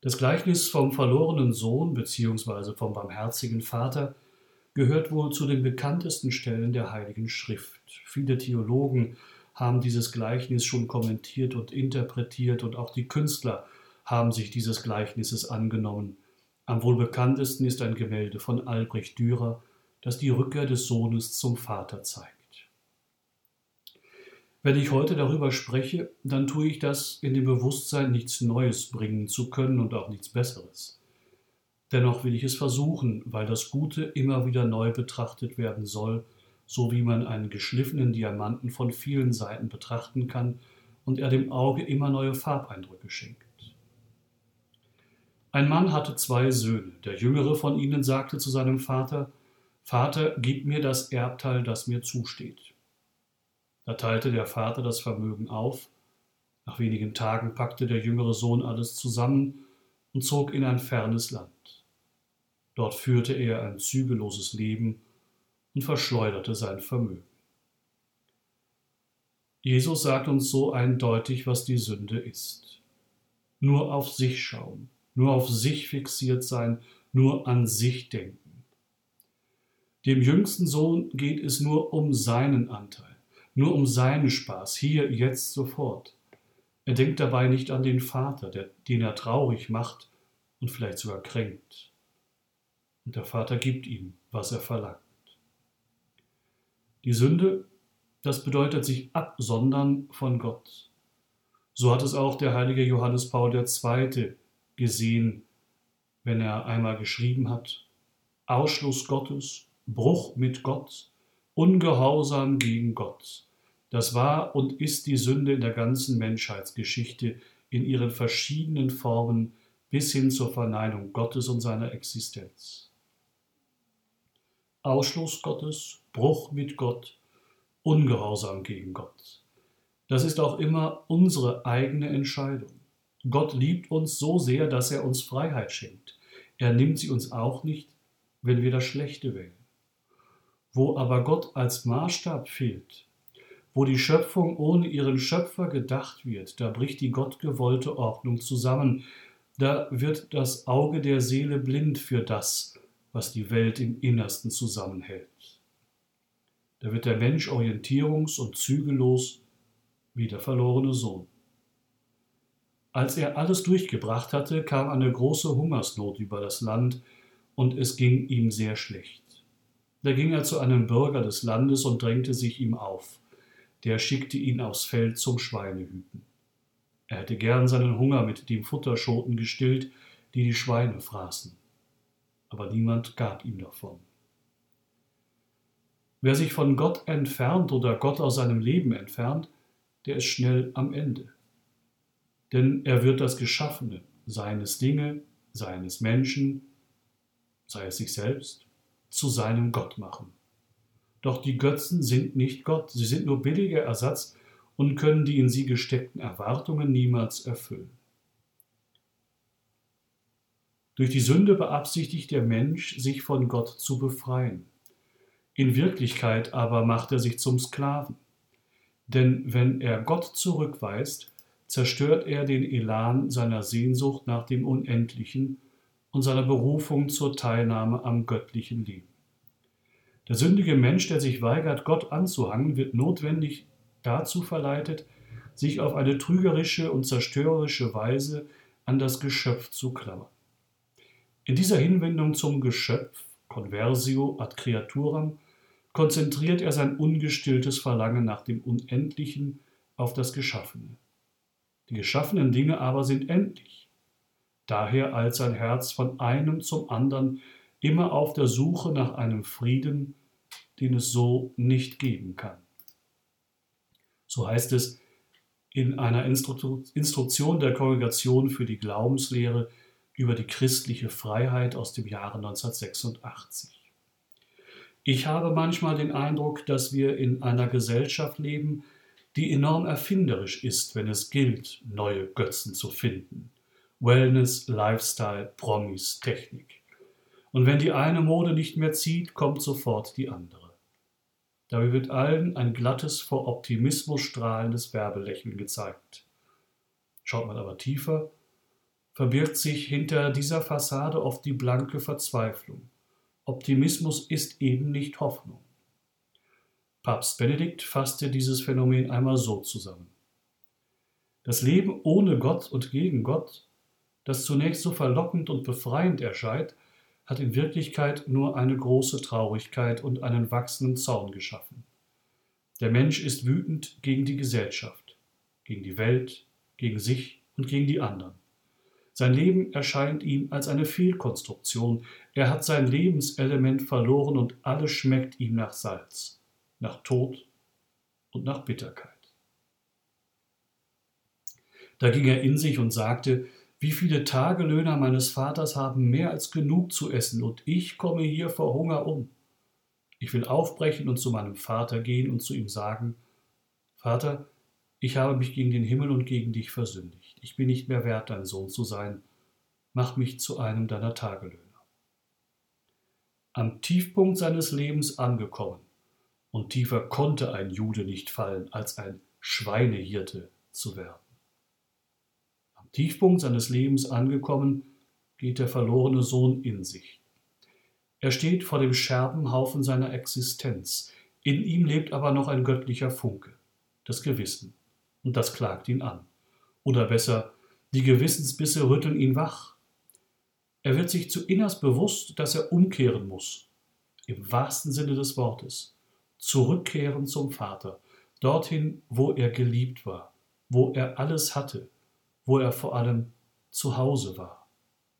Das Gleichnis vom verlorenen Sohn bzw. vom barmherzigen Vater gehört wohl zu den bekanntesten Stellen der Heiligen Schrift. Viele Theologen haben dieses Gleichnis schon kommentiert und interpretiert und auch die Künstler haben sich dieses Gleichnisses angenommen. Am wohl bekanntesten ist ein Gemälde von Albrecht Dürer, das die Rückkehr des Sohnes zum Vater zeigt. Wenn ich heute darüber spreche, dann tue ich das in dem Bewusstsein, nichts Neues bringen zu können und auch nichts Besseres. Dennoch will ich es versuchen, weil das Gute immer wieder neu betrachtet werden soll, so wie man einen geschliffenen Diamanten von vielen Seiten betrachten kann und er dem Auge immer neue Farbeindrücke schenkt. Ein Mann hatte zwei Söhne. Der jüngere von ihnen sagte zu seinem Vater, Vater, gib mir das Erbteil, das mir zusteht. Da teilte der Vater das Vermögen auf. Nach wenigen Tagen packte der jüngere Sohn alles zusammen und zog in ein fernes Land. Dort führte er ein zügelloses Leben und verschleuderte sein Vermögen. Jesus sagt uns so eindeutig, was die Sünde ist. Nur auf sich schauen, nur auf sich fixiert sein, nur an sich denken. Dem jüngsten Sohn geht es nur um seinen Anteil nur um seinen Spaß, hier, jetzt, sofort. Er denkt dabei nicht an den Vater, der, den er traurig macht und vielleicht sogar kränkt. Und der Vater gibt ihm, was er verlangt. Die Sünde, das bedeutet sich absondern von Gott. So hat es auch der heilige Johannes Paul II. gesehen, wenn er einmal geschrieben hat, Ausschluss Gottes, Bruch mit Gott, Ungehorsam gegen Gott. Das war und ist die Sünde in der ganzen Menschheitsgeschichte in ihren verschiedenen Formen bis hin zur Verneinung Gottes und seiner Existenz. Ausschluss Gottes, Bruch mit Gott, Ungehorsam gegen Gott. Das ist auch immer unsere eigene Entscheidung. Gott liebt uns so sehr, dass er uns Freiheit schenkt. Er nimmt sie uns auch nicht, wenn wir das Schlechte wählen. Wo aber Gott als Maßstab fehlt, wo die Schöpfung ohne ihren Schöpfer gedacht wird, da bricht die gottgewollte Ordnung zusammen, da wird das Auge der Seele blind für das, was die Welt im Innersten zusammenhält. Da wird der Mensch orientierungs- und zügellos wie der verlorene Sohn. Als er alles durchgebracht hatte, kam eine große Hungersnot über das Land, und es ging ihm sehr schlecht. Da ging er zu einem Bürger des Landes und drängte sich ihm auf der schickte ihn aufs Feld zum Schweinehüten. Er hätte gern seinen Hunger mit dem Futterschoten gestillt, die die Schweine fraßen. Aber niemand gab ihm davon. Wer sich von Gott entfernt oder Gott aus seinem Leben entfernt, der ist schnell am Ende. Denn er wird das Geschaffene, seines Dinge, seines Menschen, sei es sich selbst, zu seinem Gott machen. Doch die Götzen sind nicht Gott, sie sind nur billiger Ersatz und können die in sie gesteckten Erwartungen niemals erfüllen. Durch die Sünde beabsichtigt der Mensch, sich von Gott zu befreien. In Wirklichkeit aber macht er sich zum Sklaven. Denn wenn er Gott zurückweist, zerstört er den Elan seiner Sehnsucht nach dem Unendlichen und seiner Berufung zur Teilnahme am göttlichen Leben. Der sündige Mensch, der sich weigert, Gott anzuhangen, wird notwendig dazu verleitet, sich auf eine trügerische und zerstörerische Weise an das Geschöpf zu klammern. In dieser Hinwendung zum Geschöpf, Conversio ad creaturam, konzentriert er sein ungestilltes Verlangen nach dem Unendlichen auf das Geschaffene. Die geschaffenen Dinge aber sind endlich. Daher eilt sein Herz von einem zum anderen immer auf der Suche nach einem Frieden, den es so nicht geben kann. So heißt es in einer Instruktion der Kongregation für die Glaubenslehre über die christliche Freiheit aus dem Jahre 1986. Ich habe manchmal den Eindruck, dass wir in einer Gesellschaft leben, die enorm erfinderisch ist, wenn es gilt, neue Götzen zu finden. Wellness, Lifestyle, Promis, Technik. Und wenn die eine Mode nicht mehr zieht, kommt sofort die andere. Dabei wird allen ein glattes, vor Optimismus strahlendes Werbelächeln gezeigt. Schaut man aber tiefer, verbirgt sich hinter dieser Fassade oft die blanke Verzweiflung. Optimismus ist eben nicht Hoffnung. Papst Benedikt fasste dieses Phänomen einmal so zusammen. Das Leben ohne Gott und gegen Gott, das zunächst so verlockend und befreiend erscheint, hat in Wirklichkeit nur eine große Traurigkeit und einen wachsenden Zorn geschaffen. Der Mensch ist wütend gegen die Gesellschaft, gegen die Welt, gegen sich und gegen die anderen. Sein Leben erscheint ihm als eine Fehlkonstruktion, er hat sein Lebenselement verloren und alles schmeckt ihm nach Salz nach Tod und nach Bitterkeit. Da ging er in sich und sagte, wie viele Tagelöhner meines Vaters haben mehr als genug zu essen, und ich komme hier vor Hunger um. Ich will aufbrechen und zu meinem Vater gehen und zu ihm sagen, Vater, ich habe mich gegen den Himmel und gegen dich versündigt. Ich bin nicht mehr wert, dein Sohn zu sein. Mach mich zu einem deiner Tagelöhner. Am Tiefpunkt seines Lebens angekommen, und tiefer konnte ein Jude nicht fallen, als ein Schweinehirte zu werden. Tiefpunkt seines Lebens angekommen, geht der verlorene Sohn in sich. Er steht vor dem Scherbenhaufen seiner Existenz. In ihm lebt aber noch ein göttlicher Funke, das Gewissen, und das klagt ihn an. Oder besser, die Gewissensbisse rütteln ihn wach. Er wird sich zu innerst bewusst, dass er umkehren muss, im wahrsten Sinne des Wortes zurückkehren zum Vater, dorthin, wo er geliebt war, wo er alles hatte, wo er vor allem zu Hause war,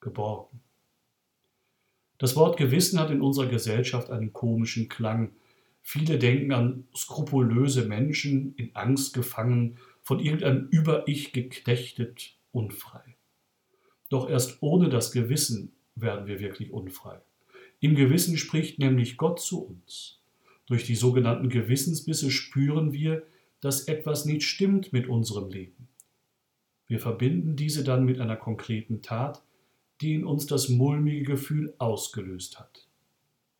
geborgen. Das Wort Gewissen hat in unserer Gesellschaft einen komischen Klang. Viele denken an skrupulöse Menschen, in Angst gefangen, von irgendeinem Über-Ich geknechtet, unfrei. Doch erst ohne das Gewissen werden wir wirklich unfrei. Im Gewissen spricht nämlich Gott zu uns. Durch die sogenannten Gewissensbisse spüren wir, dass etwas nicht stimmt mit unserem Leben. Wir verbinden diese dann mit einer konkreten Tat, die in uns das mulmige Gefühl ausgelöst hat.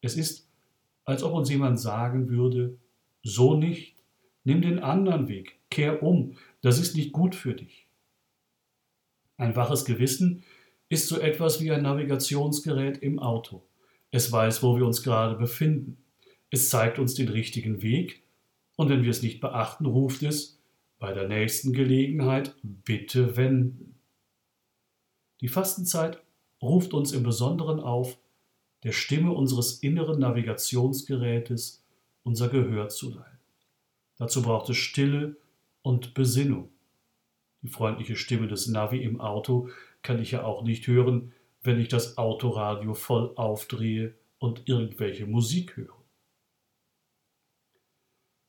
Es ist, als ob uns jemand sagen würde, so nicht, nimm den anderen Weg, kehr um, das ist nicht gut für dich. Ein waches Gewissen ist so etwas wie ein Navigationsgerät im Auto. Es weiß, wo wir uns gerade befinden. Es zeigt uns den richtigen Weg und wenn wir es nicht beachten, ruft es bei der nächsten Gelegenheit bitte wenden. Die Fastenzeit ruft uns im Besonderen auf, der Stimme unseres inneren Navigationsgerätes unser Gehör zu leihen. Dazu braucht es Stille und Besinnung. Die freundliche Stimme des Navi im Auto kann ich ja auch nicht hören, wenn ich das Autoradio voll aufdrehe und irgendwelche Musik höre.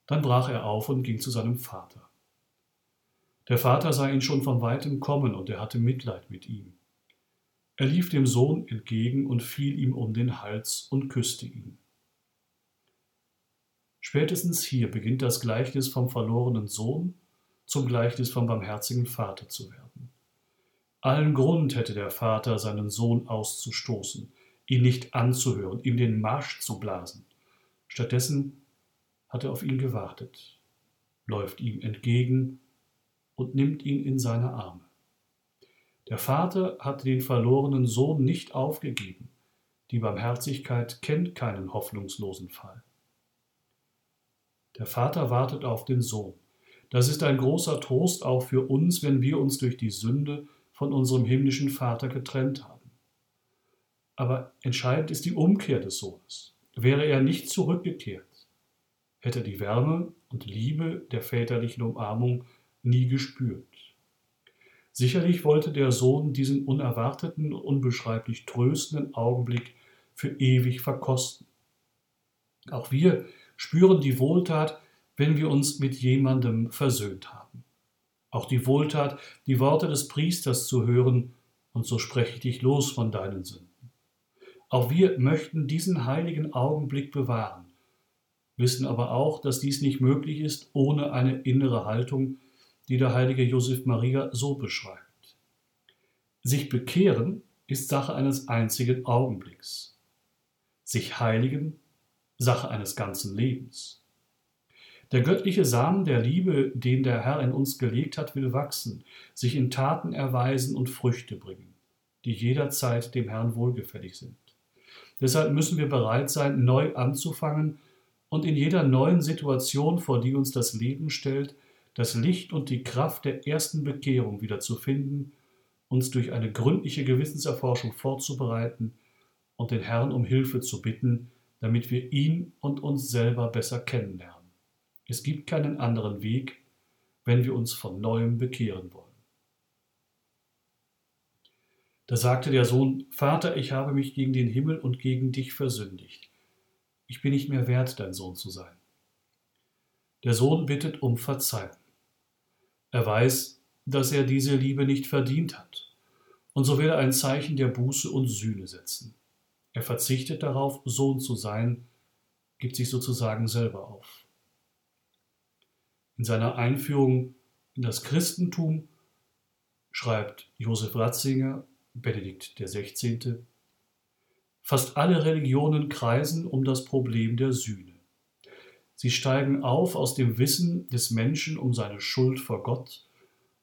Dann brach er auf und ging zu seinem Vater. Der Vater sah ihn schon von weitem kommen, und er hatte Mitleid mit ihm. Er lief dem Sohn entgegen und fiel ihm um den Hals und küsste ihn. Spätestens hier beginnt das Gleichnis vom verlorenen Sohn zum Gleichnis vom barmherzigen Vater zu werden. Allen Grund hätte der Vater, seinen Sohn auszustoßen, ihn nicht anzuhören, ihm den Marsch zu blasen. Stattdessen hat er auf ihn gewartet, läuft ihm entgegen und nimmt ihn in seine Arme. Der Vater hatte den verlorenen Sohn nicht aufgegeben. Die Barmherzigkeit kennt keinen hoffnungslosen Fall. Der Vater wartet auf den Sohn. Das ist ein großer Trost auch für uns, wenn wir uns durch die Sünde von unserem himmlischen Vater getrennt haben. Aber entscheidend ist die Umkehr des Sohnes. Wäre er nicht zurückgekehrt, hätte die Wärme und Liebe der väterlichen Umarmung nie gespürt. Sicherlich wollte der Sohn diesen unerwarteten, unbeschreiblich tröstenden Augenblick für ewig verkosten. Auch wir spüren die Wohltat, wenn wir uns mit jemandem versöhnt haben. Auch die Wohltat, die Worte des Priesters zu hören und so spreche ich dich los von deinen Sünden. Auch wir möchten diesen heiligen Augenblick bewahren, wissen aber auch, dass dies nicht möglich ist ohne eine innere Haltung, die der heilige Josef Maria so beschreibt. Sich bekehren ist Sache eines einzigen Augenblicks. Sich heiligen Sache eines ganzen Lebens. Der göttliche Samen der Liebe, den der Herr in uns gelegt hat, will wachsen, sich in Taten erweisen und Früchte bringen, die jederzeit dem Herrn wohlgefällig sind. Deshalb müssen wir bereit sein, neu anzufangen und in jeder neuen Situation, vor die uns das Leben stellt, das Licht und die Kraft der ersten Bekehrung wieder zu finden, uns durch eine gründliche Gewissenserforschung vorzubereiten und den Herrn um Hilfe zu bitten, damit wir ihn und uns selber besser kennenlernen. Es gibt keinen anderen Weg, wenn wir uns von neuem bekehren wollen. Da sagte der Sohn, Vater, ich habe mich gegen den Himmel und gegen dich versündigt. Ich bin nicht mehr wert, dein Sohn zu sein. Der Sohn bittet um Verzeihung. Er weiß, dass er diese Liebe nicht verdient hat, und so will er ein Zeichen der Buße und Sühne setzen. Er verzichtet darauf, Sohn zu sein, gibt sich sozusagen selber auf in seiner Einführung in das Christentum schreibt Josef Ratzinger, Benedikt XVI., Fast alle Religionen kreisen um das Problem der Sühne. Sie steigen auf aus dem Wissen des Menschen um seine Schuld vor Gott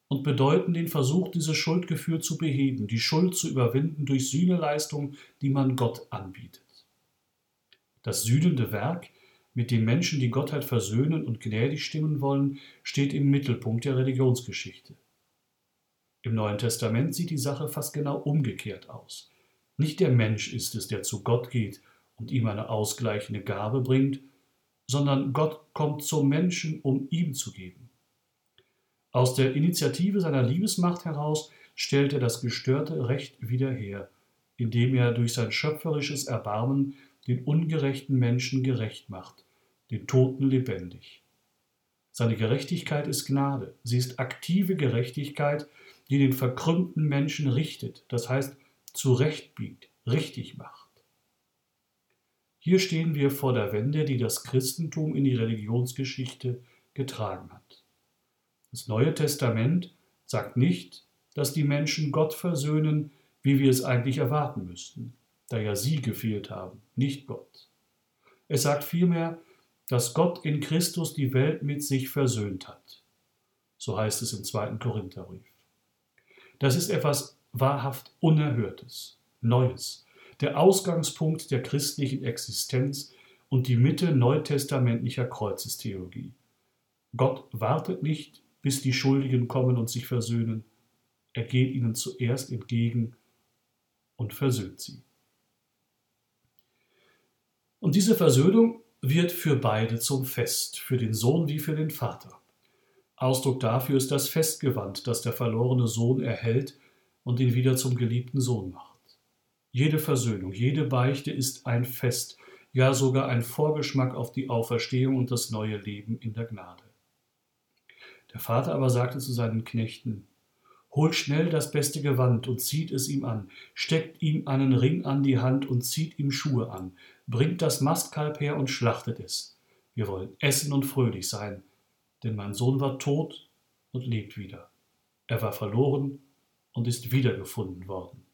und bedeuten den Versuch, dieses Schuldgefühl zu beheben, die Schuld zu überwinden durch Sühneleistung, die man Gott anbietet. Das sühnende Werk mit den Menschen die Gottheit versöhnen und gnädig stimmen wollen, steht im Mittelpunkt der Religionsgeschichte. Im Neuen Testament sieht die Sache fast genau umgekehrt aus. Nicht der Mensch ist es, der zu Gott geht und ihm eine ausgleichende Gabe bringt, sondern Gott kommt zum Menschen, um ihm zu geben. Aus der Initiative seiner Liebesmacht heraus stellt er das gestörte Recht wieder her, indem er durch sein schöpferisches Erbarmen den ungerechten Menschen gerecht macht den Toten lebendig. Seine Gerechtigkeit ist Gnade. Sie ist aktive Gerechtigkeit, die den verkrümmten Menschen richtet, das heißt zurechtbiegt, richtig macht. Hier stehen wir vor der Wende, die das Christentum in die Religionsgeschichte getragen hat. Das Neue Testament sagt nicht, dass die Menschen Gott versöhnen, wie wir es eigentlich erwarten müssten, da ja sie gefehlt haben, nicht Gott. Es sagt vielmehr, dass Gott in Christus die Welt mit sich versöhnt hat. So heißt es im zweiten Korintherbrief. Das ist etwas wahrhaft Unerhörtes, Neues, der Ausgangspunkt der christlichen Existenz und die Mitte neutestamentlicher Kreuzestheologie. Gott wartet nicht, bis die Schuldigen kommen und sich versöhnen. Er geht ihnen zuerst entgegen und versöhnt sie. Und diese Versöhnung wird für beide zum Fest, für den Sohn wie für den Vater. Ausdruck dafür ist das Festgewand, das der verlorene Sohn erhält und ihn wieder zum geliebten Sohn macht. Jede Versöhnung, jede Beichte ist ein Fest, ja sogar ein Vorgeschmack auf die Auferstehung und das neue Leben in der Gnade. Der Vater aber sagte zu seinen Knechten, Holt schnell das beste Gewand und zieht es ihm an, steckt ihm einen Ring an die Hand und zieht ihm Schuhe an, bringt das Mastkalb her und schlachtet es. Wir wollen essen und fröhlich sein, denn mein Sohn war tot und lebt wieder. Er war verloren und ist wiedergefunden worden.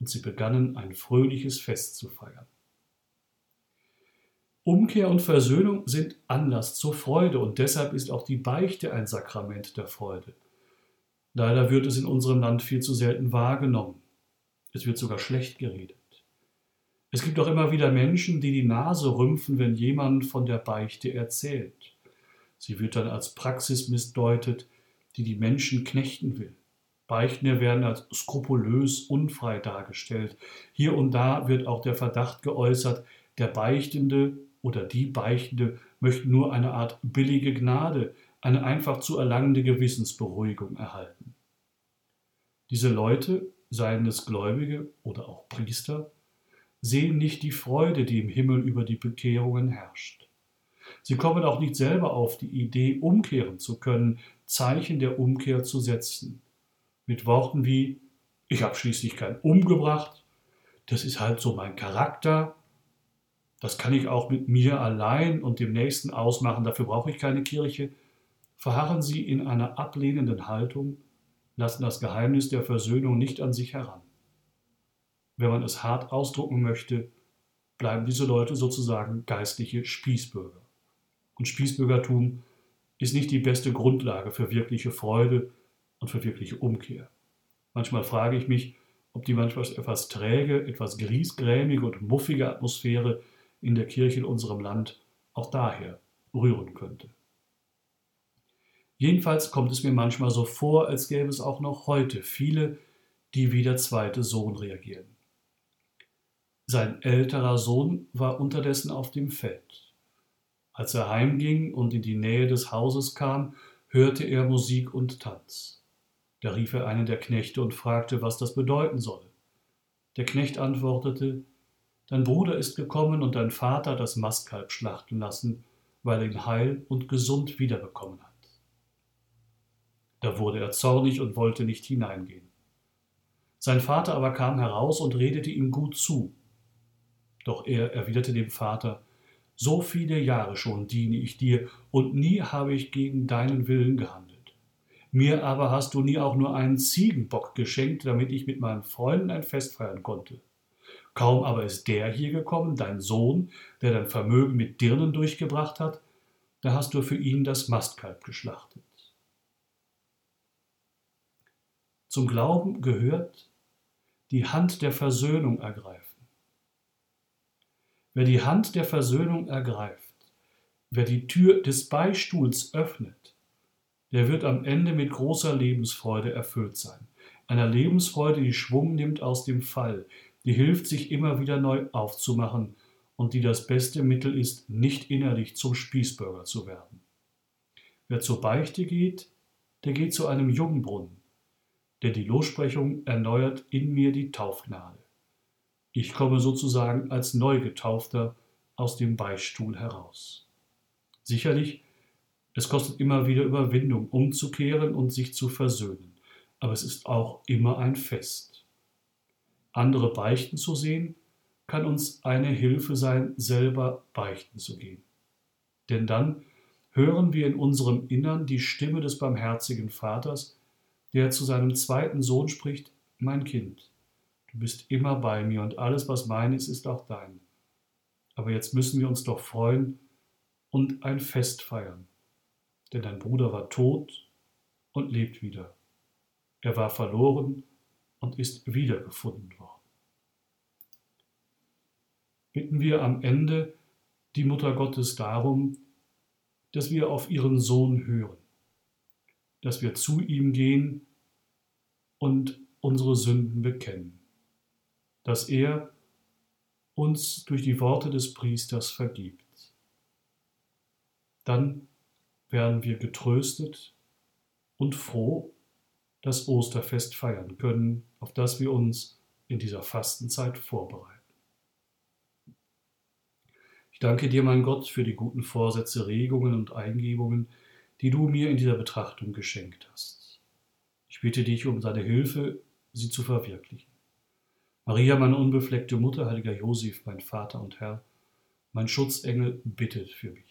Und sie begannen ein fröhliches Fest zu feiern. Umkehr und Versöhnung sind Anlass zur Freude und deshalb ist auch die Beichte ein Sakrament der Freude. Leider wird es in unserem Land viel zu selten wahrgenommen. Es wird sogar schlecht geredet. Es gibt auch immer wieder Menschen, die die Nase rümpfen, wenn jemand von der Beichte erzählt. Sie wird dann als Praxis missdeutet, die die Menschen knechten will. Beichtende werden als skrupulös unfrei dargestellt. Hier und da wird auch der Verdacht geäußert, der Beichtende oder die Beichtende möchten nur eine Art billige Gnade, eine einfach zu erlangende Gewissensberuhigung erhalten. Diese Leute, seien es Gläubige oder auch Priester, sehen nicht die Freude, die im Himmel über die Bekehrungen herrscht. Sie kommen auch nicht selber auf die Idee, umkehren zu können, Zeichen der Umkehr zu setzen, mit Worten wie Ich habe schließlich keinen umgebracht. Das ist halt so mein Charakter. Das kann ich auch mit mir allein und dem Nächsten ausmachen. Dafür brauche ich keine Kirche. Verharren Sie in einer ablehnenden Haltung, lassen das Geheimnis der Versöhnung nicht an sich heran. Wenn man es hart ausdrucken möchte, bleiben diese Leute sozusagen geistliche Spießbürger. Und Spießbürgertum ist nicht die beste Grundlage für wirkliche Freude und für wirkliche Umkehr. Manchmal frage ich mich, ob die manchmal etwas träge, etwas griesgrämige und muffige Atmosphäre in der Kirche in unserem Land auch daher rühren könnte. Jedenfalls kommt es mir manchmal so vor, als gäbe es auch noch heute viele, die wie der zweite Sohn reagieren. Sein älterer Sohn war unterdessen auf dem Feld. Als er heimging und in die Nähe des Hauses kam, hörte er Musik und Tanz. Da rief er einen der Knechte und fragte, was das bedeuten solle. Der Knecht antwortete, Dein Bruder ist gekommen und dein Vater das Mastkalb schlachten lassen, weil er ihn heil und gesund wiederbekommen hat. Da wurde er zornig und wollte nicht hineingehen. Sein Vater aber kam heraus und redete ihm gut zu. Doch er erwiderte dem Vater, So viele Jahre schon diene ich dir, und nie habe ich gegen deinen Willen gehandelt. Mir aber hast du nie auch nur einen Ziegenbock geschenkt, damit ich mit meinen Freunden ein Fest feiern konnte. Kaum aber ist der hier gekommen, dein Sohn, der dein Vermögen mit Dirnen durchgebracht hat, da hast du für ihn das Mastkalb geschlachtet. Zum Glauben gehört die Hand der Versöhnung ergreifen. Wer die Hand der Versöhnung ergreift, wer die Tür des Beistuhls öffnet, der wird am Ende mit großer Lebensfreude erfüllt sein. Einer Lebensfreude, die Schwung nimmt aus dem Fall, die hilft, sich immer wieder neu aufzumachen und die das beste Mittel ist, nicht innerlich zum Spießbürger zu werden. Wer zur Beichte geht, der geht zu einem Jungbrunnen, denn die Lossprechung erneuert in mir die Taufgnade. Ich komme sozusagen als Neugetaufter aus dem Beistuhl heraus. Sicherlich es kostet immer wieder Überwindung, umzukehren und sich zu versöhnen. Aber es ist auch immer ein Fest. Andere beichten zu sehen, kann uns eine Hilfe sein, selber beichten zu gehen. Denn dann hören wir in unserem Innern die Stimme des barmherzigen Vaters, der zu seinem zweiten Sohn spricht, mein Kind, du bist immer bei mir und alles, was mein ist, ist auch dein. Aber jetzt müssen wir uns doch freuen und ein Fest feiern denn dein Bruder war tot und lebt wieder. Er war verloren und ist wiedergefunden worden. Bitten wir am Ende die Mutter Gottes darum, dass wir auf ihren Sohn hören, dass wir zu ihm gehen und unsere Sünden bekennen, dass er uns durch die Worte des Priesters vergibt. Dann werden wir getröstet und froh das Osterfest feiern können, auf das wir uns in dieser Fastenzeit vorbereiten. Ich danke dir, mein Gott, für die guten Vorsätze, Regungen und Eingebungen, die du mir in dieser Betrachtung geschenkt hast. Ich bitte dich um deine Hilfe, sie zu verwirklichen. Maria, meine unbefleckte Mutter, heiliger Josef, mein Vater und Herr, mein Schutzengel, bittet für mich.